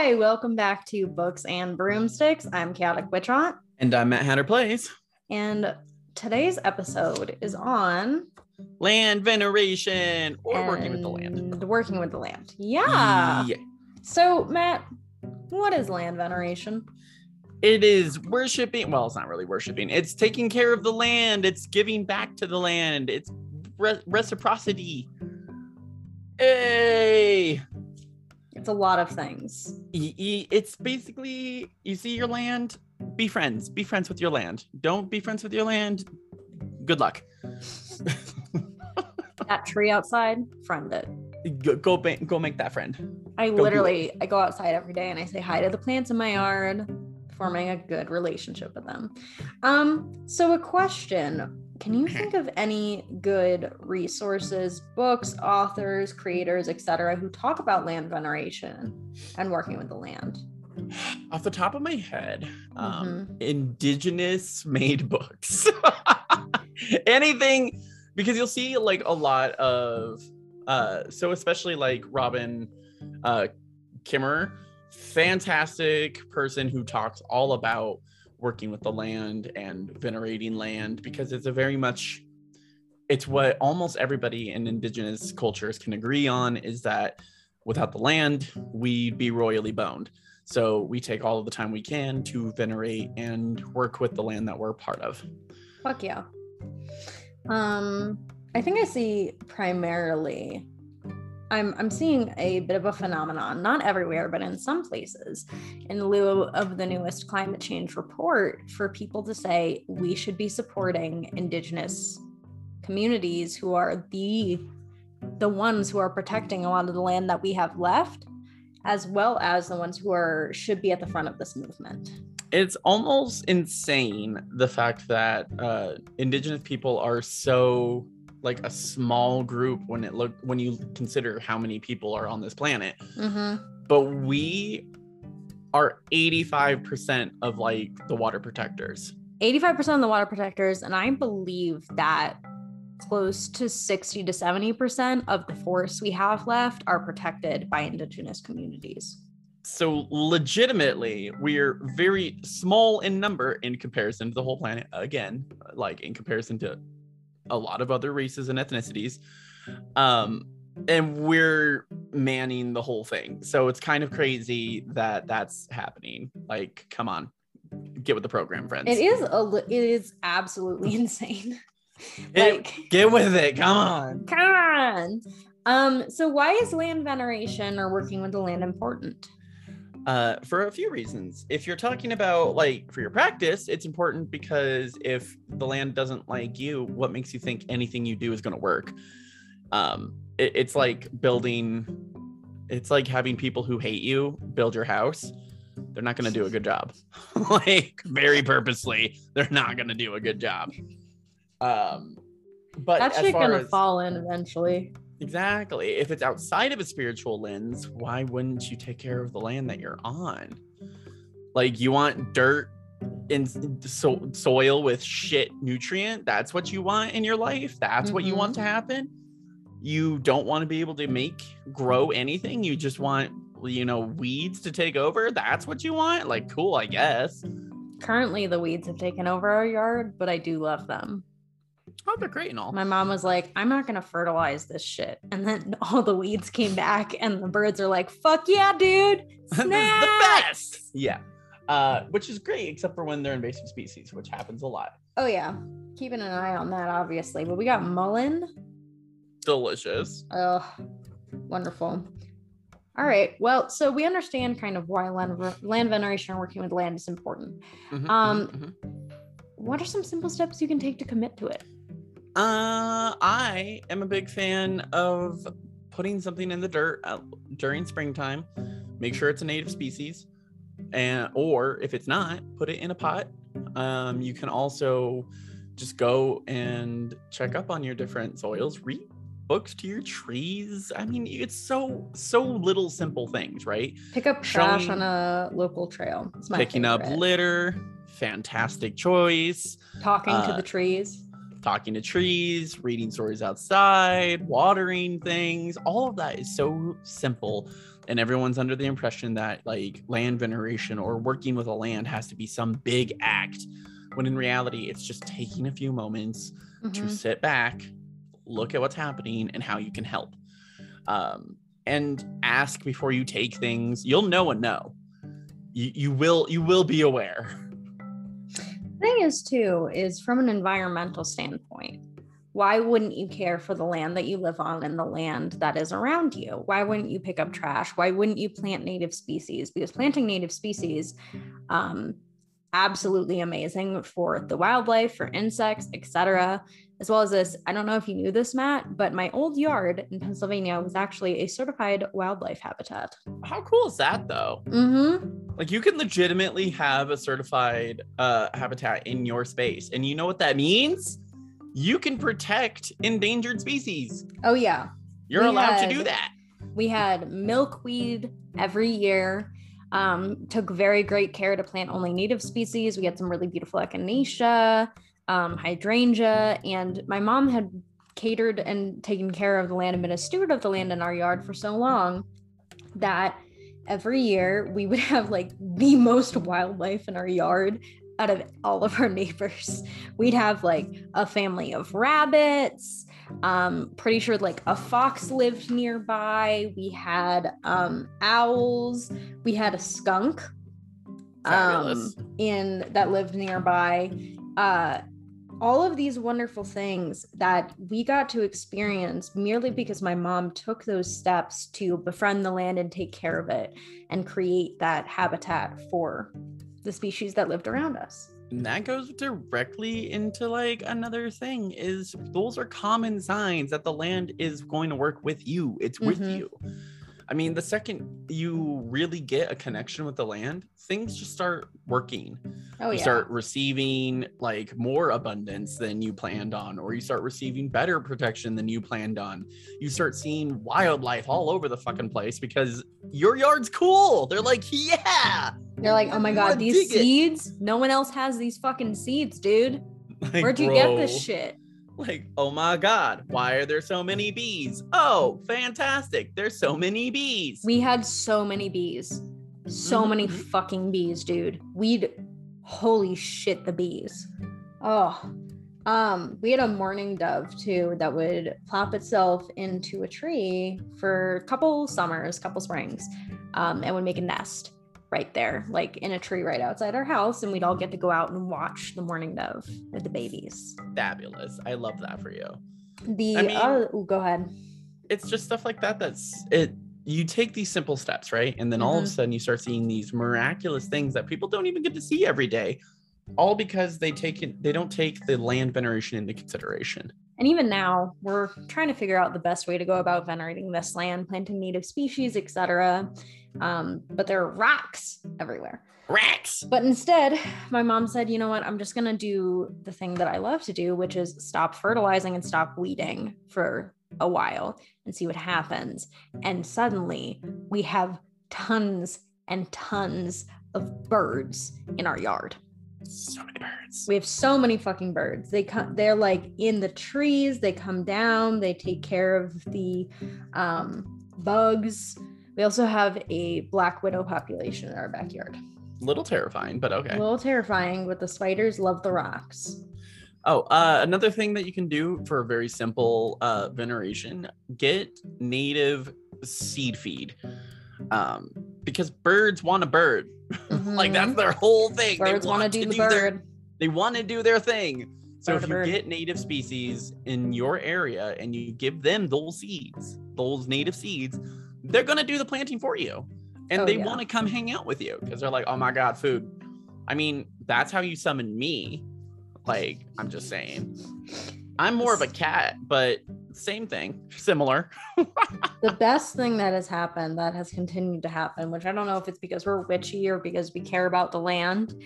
Hi, welcome back to Books and Broomsticks. I'm Chaotic Witchaunt. And I'm Matt Hatter Plays. And today's episode is on land veneration or working with the land. Working with the land. Yeah. yeah. So, Matt, what is land veneration? It is worshiping. Well, it's not really worshiping. It's taking care of the land. It's giving back to the land. It's re- reciprocity. Hey. It's a lot of things. It's basically you see your land, be friends. Be friends with your land. Don't be friends with your land. Good luck. that tree outside, friend it. Go go, go make that friend. I go literally I go outside every day and I say hi to the plants in my yard, forming a good relationship with them. Um, so a question can you think of any good resources, books, authors, creators, etc., who talk about land veneration and working with the land? Off the top of my head, um, mm-hmm. indigenous made books. Anything, because you'll see like a lot of, uh, so especially like Robin uh, Kimmerer, fantastic person who talks all about working with the land and venerating land because it's a very much it's what almost everybody in indigenous cultures can agree on is that without the land we'd be royally boned. So we take all of the time we can to venerate and work with the land that we're part of. Fuck yeah. Um i think i see primarily I'm I'm seeing a bit of a phenomenon, not everywhere, but in some places, in lieu of the newest climate change report, for people to say we should be supporting indigenous communities who are the the ones who are protecting a lot of the land that we have left, as well as the ones who are should be at the front of this movement. It's almost insane the fact that uh, indigenous people are so like a small group when it look when you consider how many people are on this planet. Mm-hmm. but we are 85% of like the water protectors. 85% of the water protectors and i believe that close to 60 to 70% of the forests we have left are protected by indigenous communities. So legitimately we're very small in number in comparison to the whole planet again like in comparison to a lot of other races and ethnicities. Um, and we're manning the whole thing. So it's kind of crazy that that's happening. Like, come on, get with the program, friends. It is a it is absolutely insane. like, get with it. Come on. Come on. Um, so why is land veneration or working with the land important? Uh, for a few reasons. If you're talking about like for your practice, it's important because if the land doesn't like you, what makes you think anything you do is going to work? Um, it, it's like building, it's like having people who hate you build your house. They're not going to do a good job. like very purposely, they're not going to do a good job. Um, but that's going to fall in eventually. Exactly. If it's outside of a spiritual lens, why wouldn't you take care of the land that you're on? Like you want dirt in so- soil with shit nutrient. That's what you want in your life. That's mm-hmm. what you want to mm-hmm. happen. You don't want to be able to make grow anything. You just want, you know, weeds to take over. That's what you want. Like, cool, I guess. Currently, the weeds have taken over our yard, but I do love them. Oh, they're great and all. My mom was like, I'm not gonna fertilize this shit. And then all the weeds came back and the birds are like, fuck yeah, dude. Snacks. the best. Yeah. Uh, which is great, except for when they're invasive species, which happens a lot. Oh yeah. Keeping an eye on that, obviously. But we got mullein. Delicious. Oh, wonderful. All right. Well, so we understand kind of why land, land veneration and working with land is important. Mm-hmm, um, mm-hmm. mm-hmm. What are some simple steps you can take to commit to it? Uh, I am a big fan of putting something in the dirt during springtime. Make sure it's a native species, and or if it's not, put it in a pot. Um, you can also just go and check up on your different soils. Read books to your trees. I mean, it's so so little simple things, right? Pick up trash Showing, on a local trail. picking favorite. up litter, fantastic choice. Talking uh, to the trees talking to trees, reading stories outside, watering things. All of that is so simple and everyone's under the impression that like land veneration or working with a land has to be some big act when in reality it's just taking a few moments to Mhm. sit back look at what's happening and how you can help um, and ask before you take things you'll know and know you, you will you will be aware thing is too is from an environmental standpoint why wouldn't you care for the land that you live on and the land that is around you? Why wouldn't you pick up trash? Why wouldn't you plant native species? Because planting native species um absolutely amazing for the wildlife for insects etc as well as this i don't know if you knew this matt but my old yard in pennsylvania was actually a certified wildlife habitat. How cool is that though? Mm-hmm. Like you can legitimately have a certified uh, habitat in your space. And you know what that means? You can protect endangered species. Oh yeah. You're We allowed to do that. We had milkweed every year. Um, took very great care to plant only native species. We had some really beautiful echinacea, um, hydrangea, and my mom had catered and taken care of the land and been a steward of the land in our yard for so long that every year we would have like the most wildlife in our yard out of all of our neighbors. We'd have like a family of rabbits, um pretty sure like a fox lived nearby. We had um owls. We had a skunk um in that lived nearby. Uh all of these wonderful things that we got to experience merely because my mom took those steps to befriend the land and take care of it and create that habitat for the species that lived around us. And that goes directly into like another thing is those are common signs that the land is going to work with you. It's with Mhm. you i mean the second you really get a connection with the land things just start working. Oh you yeah. start receiving like more abundance than you planned on or you start receiving better protection than you planned on. You start seeing wildlife all over the fucking place because your yard's cool. They're like yeah! They're like, oh my god, these dig it." seeds, no one else has these fucking seeds, dude. Like, Where'd you get this shit? Like oh my god why are there so many bees oh fantastic there's so many bees We had so many bees. So many Mhm. fucking bees, dude. We'd holy shit, the bees. Oh. Um, we had a mourning dove too that would plop itself into a tree for a couple summers, couple springs, um, and would make a nest right there, like in a tree right outside our house, and we'd all get to go out and watch the mourning dove with the babies. fabulous i love that for you The I mean- uh, ooh, go ahead. it's just stuff like that that's it you take these simple steps right and then all of a Mhm. sudden you start seeing these miraculous things that people don't even get to see every day all because they take it they don't take the land veneration into consideration And even now, we're trying to figure out the best way to go about venerating this land, planting native species, etc. Um, but there are rocks everywhere. Rocks. But instead, my mom said, you know what? I'm just going to do the thing that I love to do, which is stop fertilizing and stop weeding for a while and see what happens. And suddenly, we have tons and tons of birds in our yard. So many birds We have so many fucking birds. They come they're like in the trees, they come down, they take care of the um bugs. We also have a black widow population in our backyard. little terrifying but okay A little terrifying, but the spiders love the rocks. oh uh another thing that you can do for a very simple uh veneration get native seed feed um because birds want a bird like that's Mhm. their whole thing They birds want to do the their- bird. they want to do their thing. So Bird if you bird. get native species in your area and you give them those seeds, those native seeds, they're gonna do the planting for you, and Oh, they yeah. want to come hang out with you because they're like, "Oh my god, food." I mean, that's how you summon me. Like, I'm just saying, I'm more of a cat, but same thing, similar. the best thing that has happened that has continued to happen which i don't know if it's because we're witchy or because we care about the land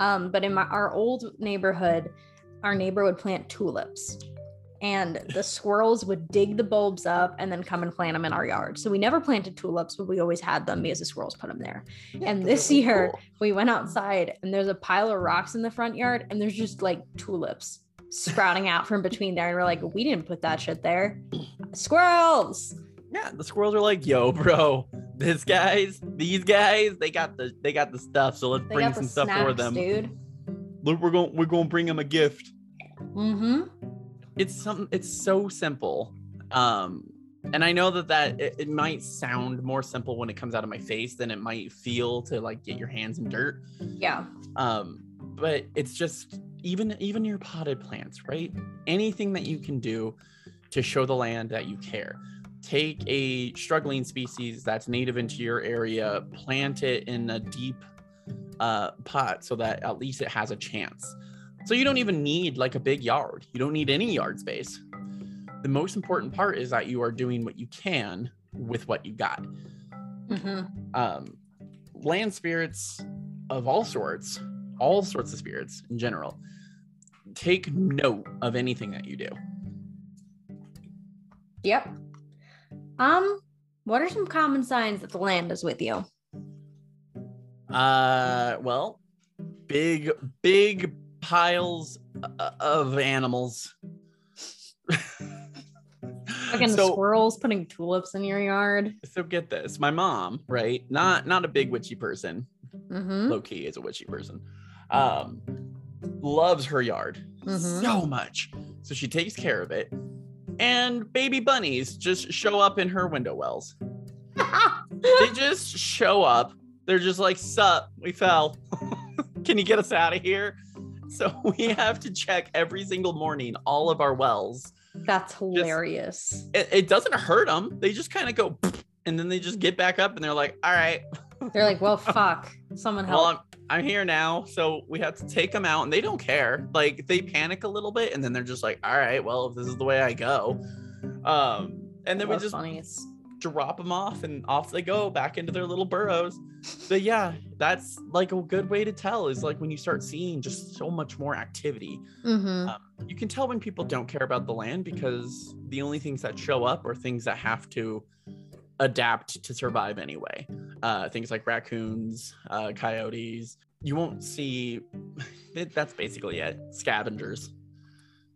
um, but in my our old neighborhood our neighbor would plant tulips and the squirrels would dig the bulbs up and then come and plant them in our yard. So we never planted tulips but we always had them because the squirrels put them there. And this year- we went outside and there's a pile of rocks in the front yard and there's just like tulips sprouting out from between there and we're like we didn't put that shit there squirrels yeah, the squirrels are like, "Yo, bro, this guys, these guys, they got the they got the stuff. So let's They bring some stuff snacks, for them. dude. Look, we're going we're going to bring them a gift. Mm-hmm. It's something. It's so simple. Um, and I know that that it, it might sound more simple when it comes out of my face than it might feel to like get your hands in dirt. Yeah. um but it's just even even your potted plants right? Anything that you can do to show the land that you care. Take a struggling species that's native into your area plant it in a deep uh pot so that at least it has a chance. So you don't even need like a big yard. You don't need any yard space. The most important part is that you are doing what you can with what you got. Mm-hmm. um, land spirits of all sorts, all sorts of spirits in general, take note of anything that you do. Yep. Um, what are some common signs that the land is with you? Uh, well, big, big piles uh, of animals. Fucking so, squirrels putting tulips in your yard. so get this. My mom, right? Not not a big witchy person. Mm-hmm. Low key is a witchy person. Um, loves her yard Mhm. so much. So she takes care of it. And baby bunnies just show up in her window wells. They just show up. They're just like, sup, we fell. Can you get us out of here? So we have to check every single morning all of our wells. That's hilarious. It, it doesn't hurt them. They just kind of go, and then they just get back up and they're like, all right, They're like, well, fuck. Someone well, help. I'm, I'm here now. So we have to take them out and they don't care. Like they panic a little bit and then they're just like, all right, well, if this is the way I go. Um, and then we just drop them off and off they go back into their little burrows. But yeah, that's like a good way to tell is like when you start seeing just so much more activity. Mm-hmm. Um, you can tell when people don't care about the land because the only things that show up are things that have to adapt to survive anyway. Uh, things like raccoons, uh, coyotes. You won't see. That's basically it. Scavengers.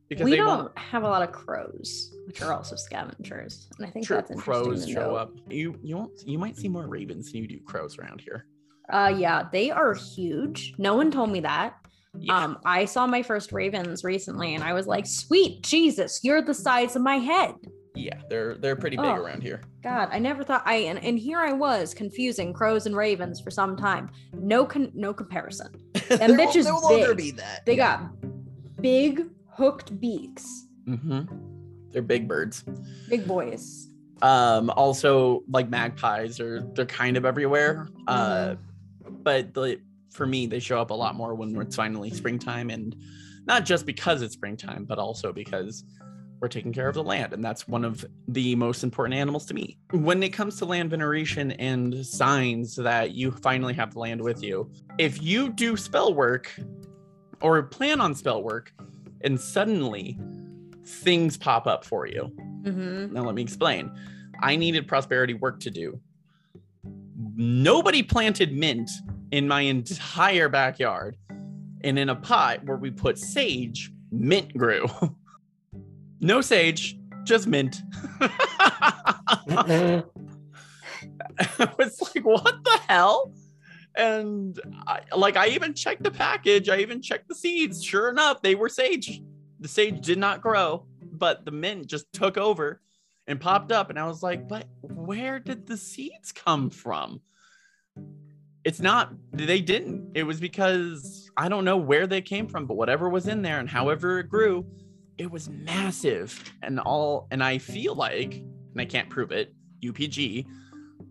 Because we they don't won't. have a lot of crows, which are also scavengers, and I think Sure, that's interesting. crows show up. You you won't. You might see more ravens than you do crows around here. Uh, yeah, they are huge. No one told me that. Yeah. Um, I saw my first ravens recently, and I was like, "Sweet Jesus, you're the size of my head." Yeah, they're they're pretty big Oh. around here. God, I never thought I and, and here I was confusing crows and ravens for some time. No, con- no comparison. There bitches no longer big. be that. They got big hooked beaks, hmm They're big birds. big boys. um also like magpies are they're kind of everywhere uh but the for me they show up a lot more when it's finally springtime and not just because it's springtime but also because we're taking care of the land and that's one of the most important animals to me when it comes to land veneration and signs that you finally have the land with you if you do spell work or plan on spell work and suddenly things pop up for you Mm-hmm. now let me explain. I needed prosperity work to do. Nobody planted mint in my entire backyard. And in a pot where we put sage, mint grew. no sage, just mint. I was like, what the hell? And I, like, I even checked the package. I even checked the seeds. Sure enough, they were sage. The sage did not grow, but the mint just took over and popped up. And I was like, but where did the seeds come from? It's not, they didn't. It was because I don't know where they came from, but whatever was in there and however it grew, it was massive. And all, and I feel like, and I can't prove it, UPG,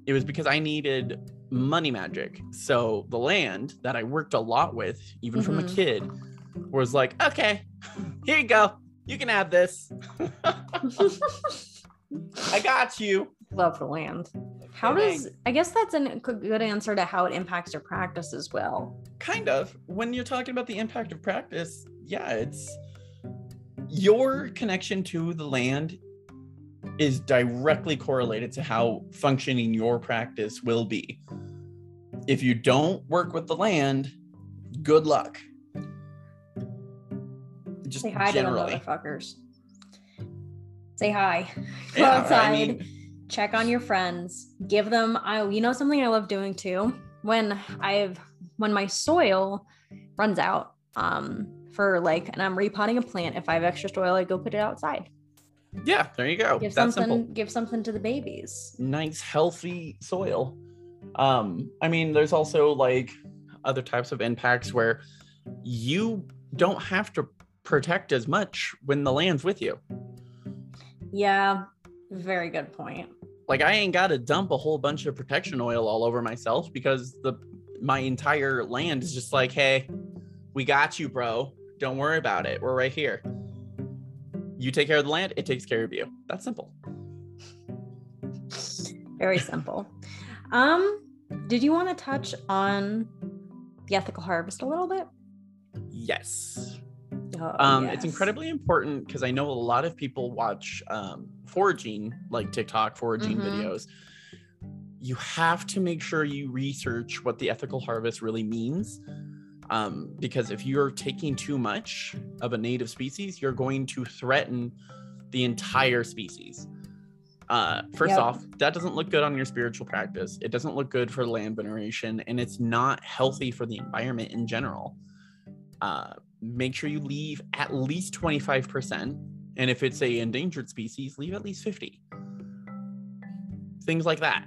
it was because I needed money magic. So the land that I worked a lot with, even from a Mhm. kid, was like, okay, here you go. You can have this. I got you. Love the land. How Okay, does I guess that's a good answer to how it impacts your practice as well. kind of when you're talking about the impact of practice yeah it's your connection to the land is directly correlated to how functioning your practice will be if you don't work with the land good luck just Say hi generally to the motherfuckers. Say hi. Go Yeah, I outside. mean, check on your friends, give them I you know something I love doing too when I've when my soil runs out um for like and I'm repotting a plant if I have extra soil I go put it outside. Yeah, there you go. Give That's something simple. give something to the babies. Nice, healthy soil. Um, I mean, there's also like other types of impacts where you don't have to protect as much when the land's with you. Yeah, very good point. Like I ain't got to dump a whole bunch of protection oil all over myself because the my entire land is just like, hey, we got you, bro. Don't worry about it. We're right here. You take care of the land, it takes care of you. That's simple. Very simple. Um, did you want to touch on the ethical harvest a little bit? Yes. Oh, um it's incredibly important because i know a lot of people watch um foraging like tiktok foraging Mhm. videos you have to make sure you research what the ethical harvest really means um, because if you're taking too much of a native species you're going to threaten the entire species. Uh, first Yep. off that doesn't look good on your spiritual practice. It doesn't look good for land veneration and it's not healthy for the environment in general. Uh, make sure you leave at least 25% and if it's a endangered species leave at least 50 things like that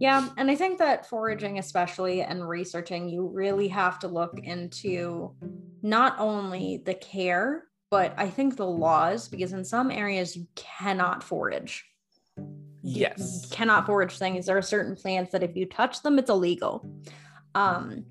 Yeah, and I think that foraging, especially and researching, you really have to look into not only the care, but I think the laws, because in some areas you cannot forage. You yes cannot forage things. There are certain plants that if you touch them, it's illegal. Um,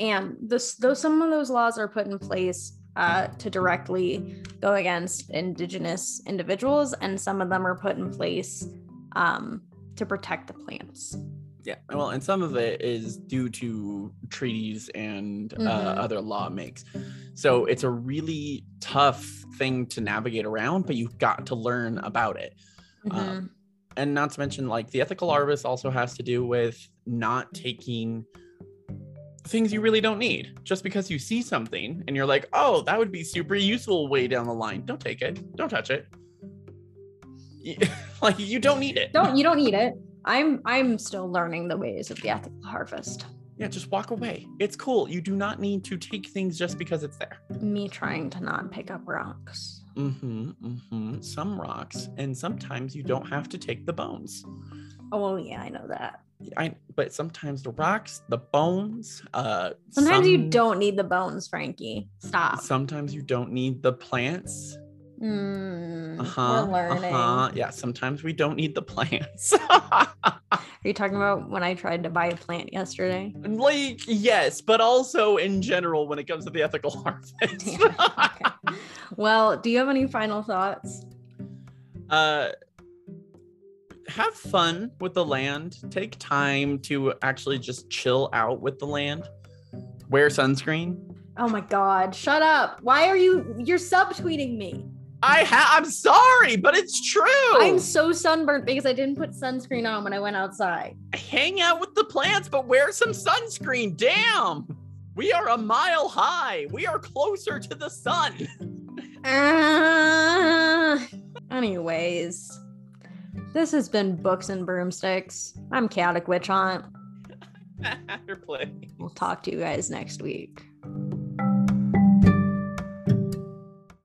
and this, those some of those laws are put in place uh, to directly go against indigenous individuals, and some of them are put in place um, to protect the plants. yeah well and some of it is due to treaties and uh, Mhm. other law makes so it's a really tough thing to navigate around but you've got to learn about it Mm-hmm. Um, and not to mention like the ethical harvest also has to do with not taking things you really don't need just because you see something and you're like oh that would be super useful way down the line don't take it don't touch it like you don't need it don't you don't need it. I'm I'm still learning the ways of the ethical harvest. yeah just walk away it's cool you do not need to take things just because it's there Me trying to not pick up rocks. mm-hmm, mm-hmm. some rocks and sometimes you don't have to take the bones Oh yeah, I know that. I but sometimes the rocks, the bones, uh Sometimes you don't need the bones, Frankie. Stop. Sometimes you don't need the plants. Mm, Uh-huh. We're learning. Uh-huh. Yeah, sometimes we don't need the plants. Are you talking about when I tried to buy a plant yesterday? like, yes, but also in general when it comes to the ethical harvest. Yeah, okay. Well, do you have any final thoughts? uh have fun with the land. Take time to actually just chill out with the land. Wear sunscreen. Oh my god, shut up. Why are you you're subtweeting me? I ha- I'm sorry, but it's true. I'm so sunburnt because I didn't put sunscreen on when I went outside. hang out with the plants, but wear some sunscreen. Damn. We are a mile high. We are closer to the sun. Ah. anyways, this has been Books and Broomsticks. I'm Chaotic Witch Aunt. We'll talk to you guys next week.